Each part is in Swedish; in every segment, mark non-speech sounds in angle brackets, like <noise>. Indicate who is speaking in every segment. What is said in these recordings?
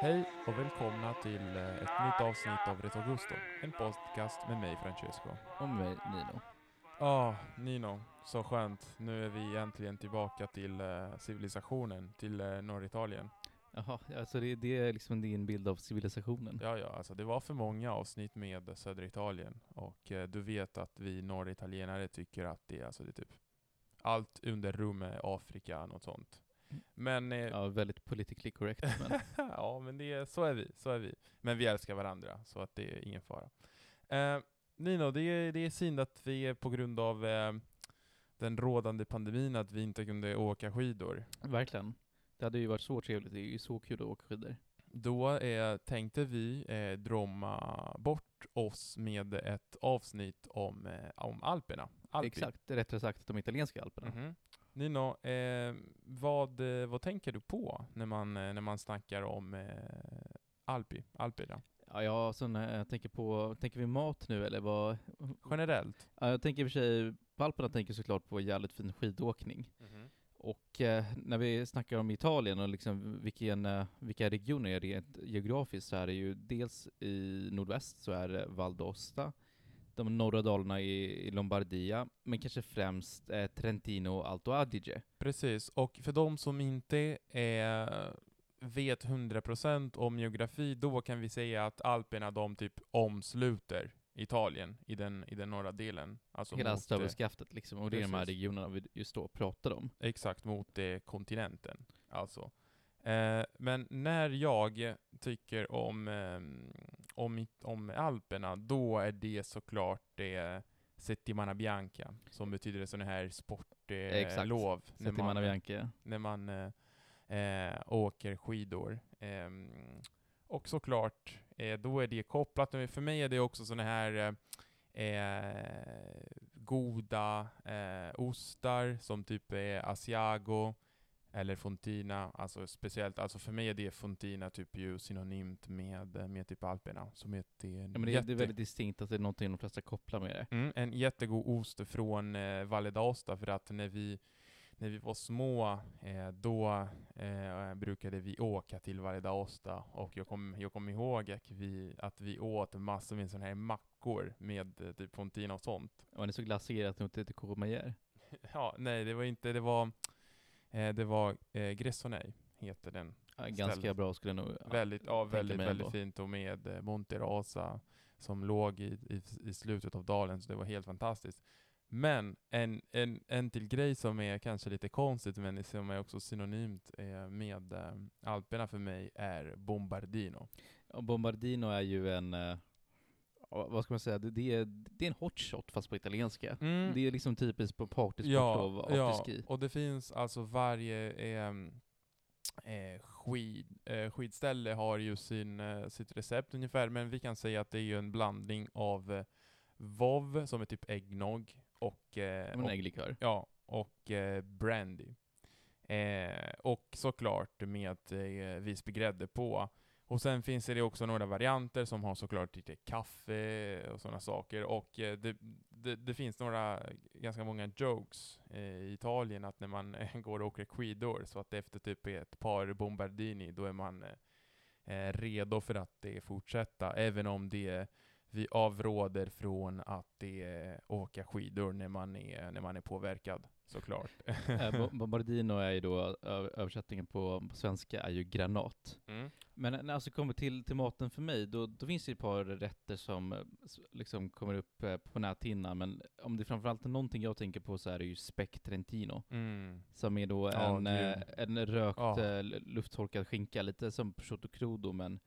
Speaker 1: Hej och välkomna till eh, ett nytt avsnitt av Ret Augusto, en podcast med mig Francesco.
Speaker 2: Och med mig Nino.
Speaker 1: Ja, Nino, så skönt. Nu är vi äntligen tillbaka till eh, civilisationen, till eh, Norritalien.
Speaker 2: Jaha, alltså det, det är liksom din bild av civilisationen?
Speaker 1: Ja, ja, alltså det var för många avsnitt med södra Italien och eh, du vet att vi norritalienare tycker att det är alltså det är typ allt under rummet Afrika, något sånt. Men eh,
Speaker 2: Ja, väldigt politically correct <laughs> men
Speaker 1: ja, men det är, så är vi, så är vi. Men vi älskar varandra, så att det är ingen fara. Eh, Nino, det är, det är synd att vi är på grund av eh, den rådande pandemin att vi inte kunde åka skidor.
Speaker 2: verkligen. Det hade ju varit så trevligt, det är ju så kul att åka skidor.
Speaker 1: Då eh, tänkte vi eh, drömma bort oss med ett avsnitt om, eh, om Alperna. Alpi.
Speaker 2: Exakt, rättare sagt de italienska alperna.
Speaker 1: Mhm. Nino, eh, vad, eh, vad tänker du på när man, eh, när man snackar om eh, Alpi, Alperna?
Speaker 2: Ja, ja så när jag tänker på, tänker vi mat nu eller vad?
Speaker 1: Generellt?
Speaker 2: Ja, jag tänker i och för sig, på alperna tänker såklart på jävligt fin skidåkning. Och eh, när vi snackar om Italien och liksom vilken, eh, vilka regioner är rent geografiskt så är det ju dels i nordväst så är det Val d'Aosta, de norra dalarna i, i Lombardia, men kanske främst eh, Trentino och Alto Adige.
Speaker 1: Precis, och för de som inte eh, vet 100% om geografi, då kan vi säga att Alperna de typ omsluter Italien i den, i den norra delen. Alltså
Speaker 2: Hela stövelskaftet liksom, och det är de här regionerna vi just då pratar om.
Speaker 1: Exakt, mot eh, kontinenten. Alltså. Eh, men när jag tycker om, eh, om, om Alperna, då är det såklart det Settimana Bianca, som betyder sådana här sportlov. Eh,
Speaker 2: Settimana
Speaker 1: man-
Speaker 2: Bianca.
Speaker 1: när man eh, eh, åker skidor. Ehm, och såklart, eh, då är det kopplat, för mig är det också sådana här eh, eh, goda eh, ostar som typ är Asiago eller Fontina, alltså speciellt, alltså för mig är det Fontina typ ju synonymt med, med typ Alperna, som är det,
Speaker 2: Ja, men det, är- det är väldigt distinkt att det är någonting de flesta kopplar med det.
Speaker 1: Mm, en jättegod ost från eh, Valle d'Aosta för att när vi, när vi var små eh, då eh, brukade vi åka till Valle d'Aosta och jag kommer jag kom ihåg att vi, att vi åt massor med sådana här mackor med eh, typ Fontina och sånt.
Speaker 2: Den är så glaserad att den inte heter Courmayeur. <laughs>
Speaker 1: Ja, nej det var inte, det var, eh, det var eh, Gressoney heter den.
Speaker 2: Ja, ganska
Speaker 1: Stället.
Speaker 2: bra skulle jag nog
Speaker 1: Väldigt, ja, väldigt, väldigt fint och med eh, Monte Rosa som låg i, i, i slutet av dalen, så det var helt fantastiskt. Men en, en, en till grej som är kanske lite konstigt, men som är också synonymt eh, med eh, Alperna för mig, är Bombardino.
Speaker 2: Och Bombardino är ju en, eh, ja, vad ska man säga, det, det, är, det är en hotshot fast på italienska.
Speaker 1: Mm.
Speaker 2: Det är liksom typiskt på partysportlov,
Speaker 1: Ja, ja,
Speaker 2: afterski.
Speaker 1: och det finns alltså varje ehm, eh, skid, eh, skidställe har ju sin, eh, sitt recept ungefär, men vi kan säga att det är ju en blandning av eh, vov, som är typ äggnog, och, eh, och,
Speaker 2: ägglikör.
Speaker 1: ja, och eh, brandy. Eh, och såklart med eh, Visbygrädde på. Och sen finns det också några varianter som har såklart lite kaffe och sådana saker. Och eh, det, det, det finns några, ganska många jokes eh, i Italien att när man eh, går och åker skidor så att efter typ ett par bombardini då är man redo för att det fortsätta. Även om det vi avråder från att det åka skidor när man är, när man är påverkad, såklart. <laughs>
Speaker 2: Eh, Bo- Bombardino är ju då, översättningen på, på svenska är ju granat.
Speaker 1: Mm.
Speaker 2: Men när det alltså kommer till, till maten för mig, då, då finns det ett par rätter som eh, liksom kommer upp eh, på näthinnan, men om det framförallt är någonting jag tänker på så är det ju speck trentino.
Speaker 1: Mm.
Speaker 2: Som är då en, en rökt eh, lufttorkad skinka, lite som prosciutto crudo men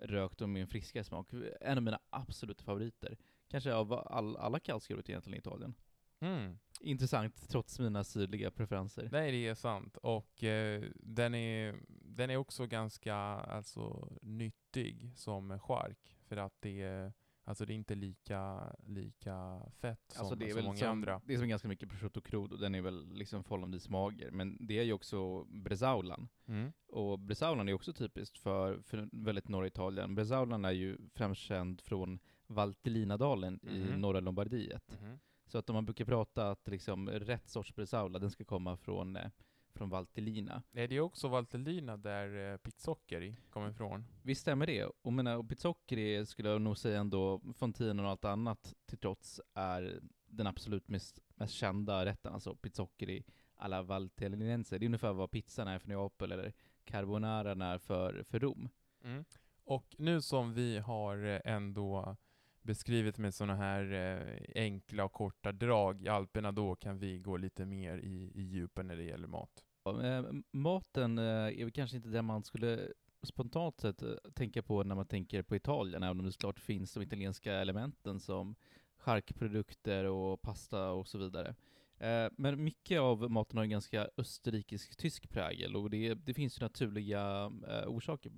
Speaker 2: rökt och med en friskare smak. En av mina absoluta favoriter. Kanske av all, alla kallskuret egentligen i Italien.
Speaker 1: Mm.
Speaker 2: Intressant trots mina sydliga preferenser.
Speaker 1: Nej, det är sant. Och eh, den, är, den är också ganska alltså, nyttig som chark. För att det är, alltså, det är inte lika, lika fett som,
Speaker 2: Alltså det är
Speaker 1: som
Speaker 2: väl
Speaker 1: många
Speaker 2: som,
Speaker 1: andra.
Speaker 2: det är som ganska mycket prosciutto crudo, den är väl liksom förhållandevis mager, men det är ju också brezaulan.
Speaker 1: Mm.
Speaker 2: Och brezaulan är också typiskt för, för väldigt norra Italien. Brezaulan är ju främst känd från Valtellinadalen i
Speaker 1: Mhm.
Speaker 2: norra Lombardiet.
Speaker 1: Mhm.
Speaker 2: Så att om man brukar prata att liksom rätt sorts bresaula, den ska komma från, eh, från Valtellina.
Speaker 1: Är det också Valtellina där eh, Pizzockeri kommer ifrån?
Speaker 2: Visst stämmer det? Och menar, och Pizzockeri skulle jag nog säga ändå, Fontinen och allt annat till trots, är den absolut mest, mest kända rätten, alltså Pizzockeri alla Valtellinense. Det är ungefär vad pizzan är för Neapel, eller carbonara är för, för Rom.
Speaker 1: Mm. Och nu som vi har eh, ändå beskrivit med sådana här eh, enkla och korta drag i Alperna, då kan vi gå lite mer i, i djupen när det gäller mat.
Speaker 2: Eh, maten eh, är väl kanske inte det man skulle spontant sett eh, tänka på när man tänker på Italien, även om det såklart finns de italienska elementen som charkprodukter och pasta och så vidare. Eh, men mycket av maten har en ganska österrikisk-tysk prägel och det, det finns ju naturliga eh, orsaker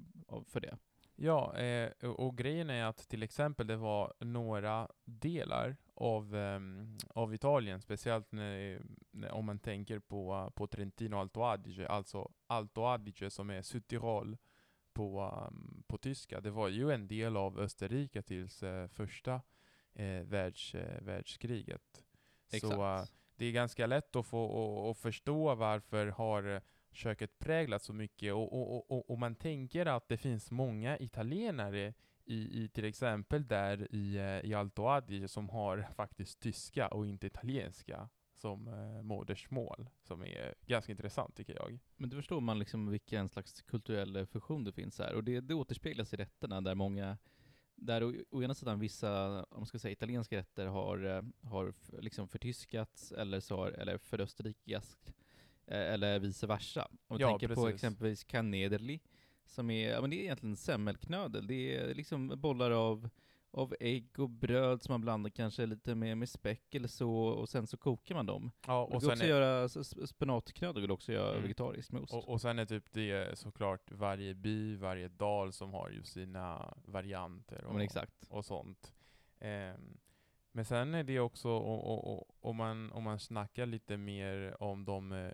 Speaker 2: för det.
Speaker 1: Ja, eh, och grejen är att till exempel det var några delar av, eh, av Italien, speciellt när, när, om man tänker på, på Trentino Alto Adige, alltså Alto Adige som är Südtirol på, um, på tyska. Det var ju en del av Österrike tills eh, första eh, världs, eh, världskriget.
Speaker 2: Exakt.
Speaker 1: Så det är ganska lätt att få att förstå varför har köket präglat så mycket och, och, och, och, man tänker att det finns många italienare i, i till exempel där i, eh, i Alto Adige som har faktiskt tyska och inte italienska som eh, modersmål, som är ganska intressant tycker jag.
Speaker 2: Men då förstår man liksom vilken slags kulturell eh, fusion det finns här, och det, det återspeglas i rätterna där många där å, å ena sidan vissa, om man ska säga italienska rätter har, eh, har liksom förtyskats eller, så har, eller förösterrikiskt, eller vice versa. Om man
Speaker 1: Ja,
Speaker 2: tänker på
Speaker 1: precis.
Speaker 2: exempelvis canederli, som är, ja men det är egentligen semmelknödel. Det är liksom bollar av, av ägg och bröd som man blandar kanske lite med, med späck eller så, och sen så kokar man dem.
Speaker 1: Ja,
Speaker 2: Och du kan också
Speaker 1: är,
Speaker 2: göra spenatknödel, vill också göra
Speaker 1: Mm.
Speaker 2: vegetariskt med ost.
Speaker 1: och, och sen är typ det såklart varje by, varje dal som har ju sina varianter
Speaker 2: ja,
Speaker 1: och,
Speaker 2: exakt.
Speaker 1: och sånt. Ehm, men sen är det också, om, man, om man snackar lite mer om de eh,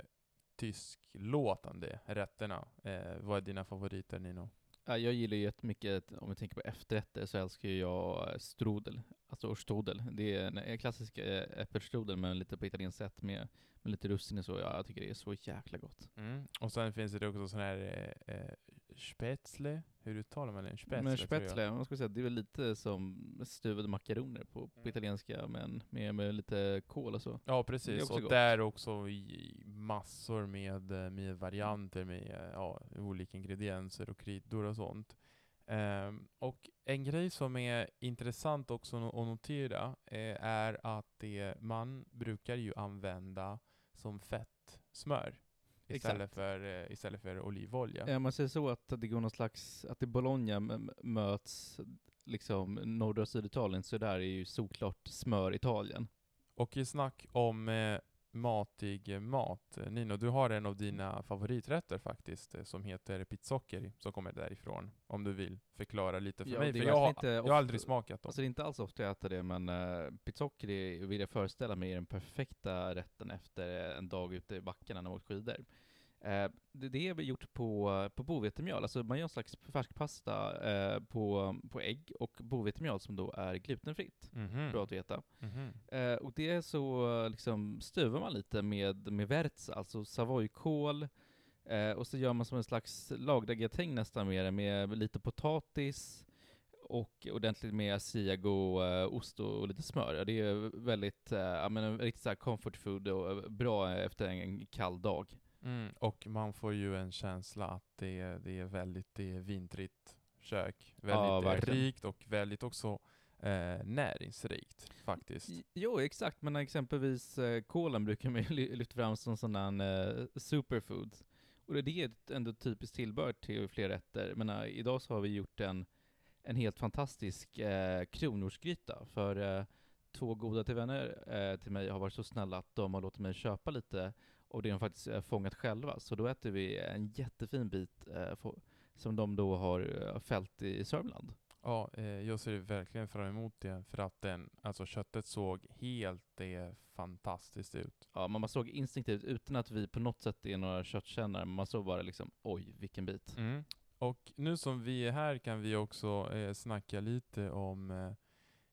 Speaker 1: tysklåtande rätterna, eh, vad är dina favoriter Nino?
Speaker 2: Ja, jag gillar ju jättemycket, om vi tänker på efterrätter, så älskar jag eh, strudel. Alltså strudel. Det är en, klassisk eh, äppelstrudel, men lite på italienskt sätt med, med lite russin och så. Ja, jag tycker det är så jäkla gott.
Speaker 1: Mm. Och sen finns det också sån här eh, eh, spätzle, hur uttalar man det? Spätzle,
Speaker 2: men spätzle, man ska säga, det är väl lite som stuvade makaroner på, på
Speaker 1: Mm.
Speaker 2: italienska, men med, med lite kål och så.
Speaker 1: Ja precis, och
Speaker 2: gott.
Speaker 1: där också massor med, med varianter med ja, olika ingredienser och kryddor och sånt. Ehm, och en grej som är intressant också att notera eh, är att det man brukar ju använda som fett smör istället
Speaker 2: Exakt.
Speaker 1: för, eh, istället för olivolja.
Speaker 2: Ja, man säger så att det går någon slags, att i Bologna möts liksom norra och Syditalien, så där är ju såklart smör Italien.
Speaker 1: Och i snack om eh, matig mat, eh, Nino, du har en av dina favoriträtter faktiskt, som heter pizzockeri, som kommer därifrån. Om du vill förklara lite för
Speaker 2: Ja,
Speaker 1: mig, för jag har, jag har aldrig smakat dem.
Speaker 2: Alltså det är inte alls ofta jag äter det, men uh, pizzockeri vill jag föreställa mig är den perfekta rätten efter en dag ute i backarna när man åkt skidor. Eh, det, är gjort på, på bovetemjöl, alltså man gör en slags färskpasta uh, på, på ägg och bovetemjöl som då är glutenfritt.
Speaker 1: Mhm.
Speaker 2: Bra att veta.
Speaker 1: Mhm.
Speaker 2: Eh, och det är så liksom stuvar man lite med, med verza, alltså savoykål, eh, och så gör man som en slags lagdagratäng nästan med det, med lite potatis och ordentligt med asiago, eh, ost och, lite smör. Det är väldigt, eh, ja men en riktigt såhär comfort food och eh, bra efter en kall dag.
Speaker 1: Mm. Och man får ju en känsla att det är, det är väldigt det är vintrigt kök. Väldigt
Speaker 2: Ja,
Speaker 1: eh, rikt och väldigt också eh, näringsrikt faktiskt.
Speaker 2: Jo, exakt, men exempelvis eh, kolen brukar man ju ly- lyfta fram som sån här eh, superfood. Och det är ändå typiskt tillbehör till fler rätter. Men uh, idag så har vi gjort en, en helt fantastisk eh, kronärtsgryta. För eh, två goda till vänner eh, till mig har varit så snälla att de har låtit mig köpa lite av det de faktiskt eh, fångat själva. Så då äter vi en jättefin bit eh, som de då har eh, fällt i Sörmland.
Speaker 1: Ja, jag ser verkligen fram emot det för att den, alltså köttet såg helt eh, fantastiskt ut.
Speaker 2: Ja, man såg instinktivt, utan att vi på något sätt är några köttkännare, man såg bara liksom oj, vilken bit.
Speaker 1: Mm. Och nu som vi är här kan vi också eh, snacka lite om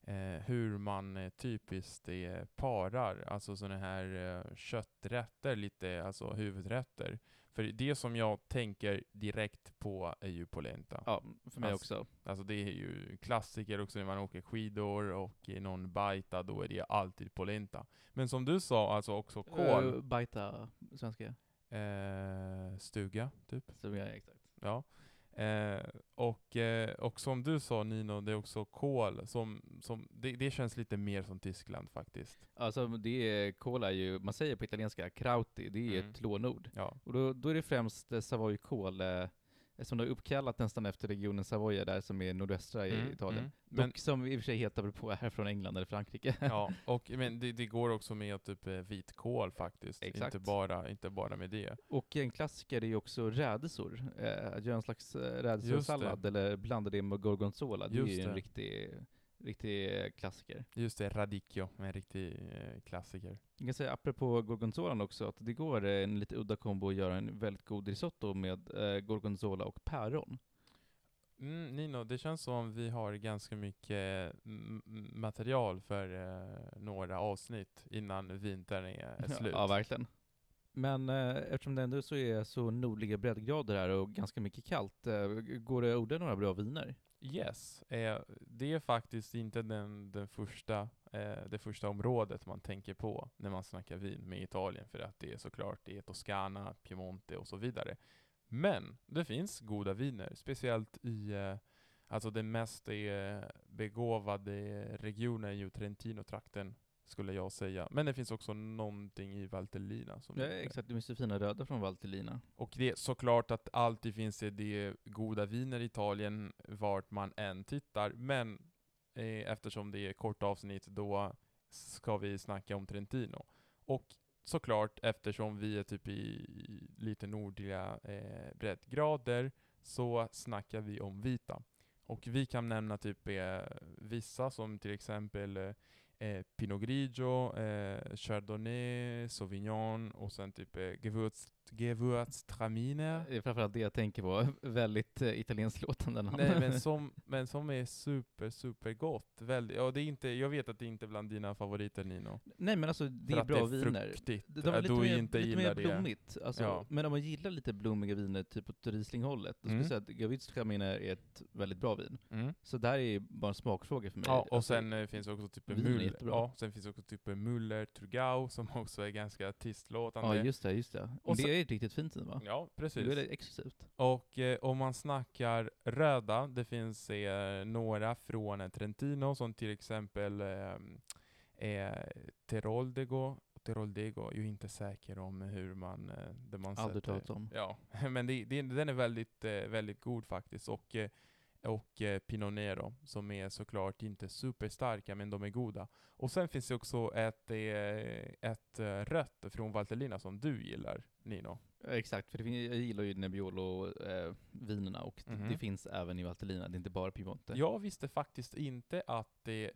Speaker 1: eh, hur man eh, typiskt eh, parar, alltså sådana här eh, kötträtter, lite alltså huvudrätter. För det som jag tänker direkt på är ju polenta.
Speaker 2: Ja, för mig
Speaker 1: Alltså,
Speaker 2: också.
Speaker 1: Alltså det är ju klassiker också när man åker skidor och i någon baita, då är det alltid polenta. Men som du sa, alltså också kål,
Speaker 2: Uh, baita, svenska.
Speaker 1: eh, stuga, typ.
Speaker 2: Ja, exakt.
Speaker 1: Ja. Eh, och, eh, och som du sa Nino, det är också kål, som, som, det, det känns lite mer som Tyskland faktiskt.
Speaker 2: Alltså det är, cola är ju, man säger på italienska krauti, det är
Speaker 1: Mm.
Speaker 2: ett lånord.
Speaker 1: Ja,
Speaker 2: Och då, då är det främst eh, Savoy-kål, som det är uppkallat nästan efter regionen Savoia där som är nordöstra i
Speaker 1: Mm,
Speaker 2: Italien.
Speaker 1: mm. Men,
Speaker 2: Dock som i och för sig heter på är från England eller Frankrike.
Speaker 1: ja, <laughs> och, men det, det går också med typ eh, vitkål faktiskt.
Speaker 2: Exakt.
Speaker 1: Inte bara, inte bara med det.
Speaker 2: Och en klassiker är ju också rädisor. Eh, att göra en slags eh,
Speaker 1: Just
Speaker 2: rädisosallad eller blanda det med gorgonzola. Det är
Speaker 1: Just
Speaker 2: ju en
Speaker 1: det.
Speaker 2: riktig, riktig eh, klassiker.
Speaker 1: Just det, radicchio, en riktig eh, klassiker.
Speaker 2: Jag kan säga apropå gorgonzolan också, att det går eh, en lite udda kombo att göra en väldigt god risotto med eh, gorgonzola och päron.
Speaker 1: Mm, Nino, det känns som vi har ganska mycket material för eh, några avsnitt innan vintern är, är <laughs> slut.
Speaker 2: Ja, verkligen. Men eh, eftersom det ändå så är så nordliga breddgrader här och ganska mycket kallt, eh, går det att odla några bra viner?
Speaker 1: Yes, eh, det är faktiskt inte den, den första, eh, det första området man tänker på när man snackar vin med Italien, för att det är såklart det är Toscana, Piemonte och så vidare. Men det finns goda viner, speciellt i eh, alltså den mest eh, begåvade regionen, i ju Trentino-trakten, skulle jag säga. Men det finns också någonting i Valtellina. Som
Speaker 2: Ja, exakt, det finns ju fina röda från Valtellina.
Speaker 1: och det är såklart att alltid finns det, det goda viner i Italien vart man än tittar, men eh, eftersom det är kort avsnitt då ska vi snacka om Trentino. Och såklart eftersom vi är typ i, i lite nordliga eh, breddgrader så snackar vi om vita. Och vi kan nämna typ eh, vissa som till exempel eh, eh, Pinot Grigio, eh, Chardonnay, Sauvignon och sen typ eh, Gewürz, Gewürztraminer.
Speaker 2: Det är framförallt det jag tänker på, <laughs> väldigt eh, italienskt låtande namn.
Speaker 1: Nej men <laughs> som, men som är super, super gott. Väldigt, ja, det är inte, jag vet att det är inte bland dina favoriter Nino.
Speaker 2: Nej men alltså, det
Speaker 1: För
Speaker 2: är
Speaker 1: att
Speaker 2: bra
Speaker 1: det är
Speaker 2: viner.
Speaker 1: fruktigt.
Speaker 2: De de är
Speaker 1: Ja,
Speaker 2: lite mer,
Speaker 1: inte
Speaker 2: lite mer blommigt. Alltså,
Speaker 1: Ja.
Speaker 2: Men om man gillar lite blommiga viner, typ åt Riesling-hållet, då skulle
Speaker 1: Mm.
Speaker 2: jag säga att Gewürztraminer är ett väldigt bra vin.
Speaker 1: Mm.
Speaker 2: Så där är bara en smakfråga för mig.
Speaker 1: Ja, och
Speaker 2: Alltså,
Speaker 1: sen eh, finns också typ
Speaker 2: är jättebra.
Speaker 1: Ja, sen finns också typ Muller Turgau som också är ganska tistlåtande.
Speaker 2: Ja, just det, just det.
Speaker 1: Och
Speaker 2: det är ett riktigt fint vin va?
Speaker 1: Ja, precis.
Speaker 2: Då är det exklusivt.
Speaker 1: Och eh, om man snackar röda, det finns eh, några från eh, Trentino som till exempel eh, eh, Teroldego. Teroldego, jag är ju inte säker om hur man, eh, det man
Speaker 2: Aldrig talat om.
Speaker 1: Ja, <laughs> men det, det, den är väldigt, eh, väldigt god faktiskt. Och, och eh, Pinot Nero, som är såklart inte superstarka, men de är goda. Och sen finns det också ett, eh, ett eh, rött från Valtellina som du gillar, Nino.
Speaker 2: Exakt, för det fin- jag gillar ju Nebbiolo-vinerna och det-
Speaker 1: Mhm.
Speaker 2: det finns även i Valtellina, det är inte bara Piemonte.
Speaker 1: Jag visste faktiskt inte att det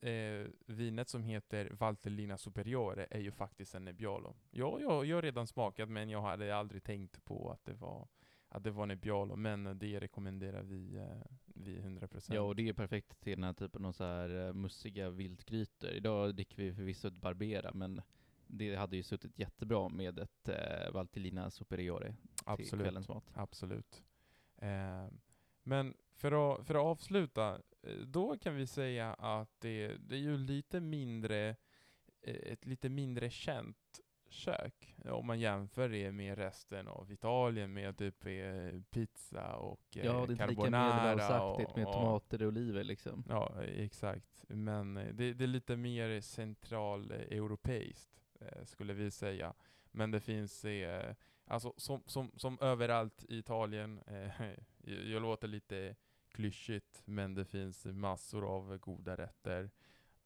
Speaker 1: eh, vinet som heter Valtellina Superiore är ju faktiskt en Nebbiolo. Ja, jag, jag har redan smakat men jag hade aldrig tänkt på att det var, att det var Nebbiolo, men det rekommenderar vi, eh, vi 100%.
Speaker 2: Ja, och det är perfekt till den här typen av så här eh, mussiga viltgrytor. Idag dricker vi förvisso ett Barbera, men det hade ju suttit jättebra med ett eh, Valtellina Superiore till
Speaker 1: Absolut.
Speaker 2: kvällens mat.
Speaker 1: Absolut. Eh, men för att, för att avsluta, eh, då kan vi säga att det, det är ju lite mindre, ett lite mindre känt kök om man jämför det med resten av Italien med typ eh, pizza och eh,
Speaker 2: Ja, det är lika
Speaker 1: carbonara
Speaker 2: medelhavsaktigt
Speaker 1: och-
Speaker 2: med
Speaker 1: och-
Speaker 2: tomater och oliver liksom.
Speaker 1: Ja, exakt. Men eh, det, det är lite mer centraleuropeiskt, eh, skulle vi säga. Men det finns, eh, alltså som, som, som överallt i Italien, eh, jag, <laughs> jag låter lite klyschigt, men det finns massor av goda rätter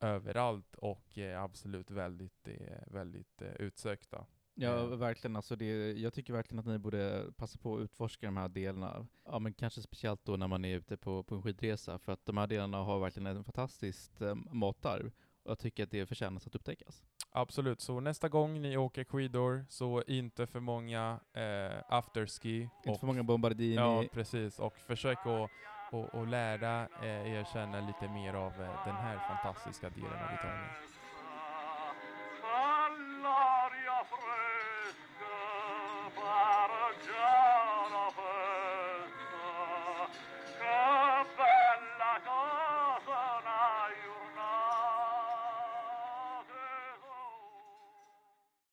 Speaker 1: överallt och eh, absolut väldigt, eh, väldigt eh, utsökta.
Speaker 2: Ja, verkligen. Alltså det, jag tycker verkligen att ni borde passa på att utforska de här delarna. Ja, men kanske speciellt då när man är ute på, på en skidresa, för att de här delarna har verkligen en fantastiskt eh, matarv. Och jag tycker att det förtjänas att upptäckas.
Speaker 1: Absolut, så nästa gång ni åker skidor, så inte för många eh, afterski.
Speaker 2: Inte
Speaker 1: och-
Speaker 2: för många bombardini.
Speaker 1: Ja, precis. Och försök att och, och lära eh, er känna lite mer av eh, den här fantastiska delen av Italien.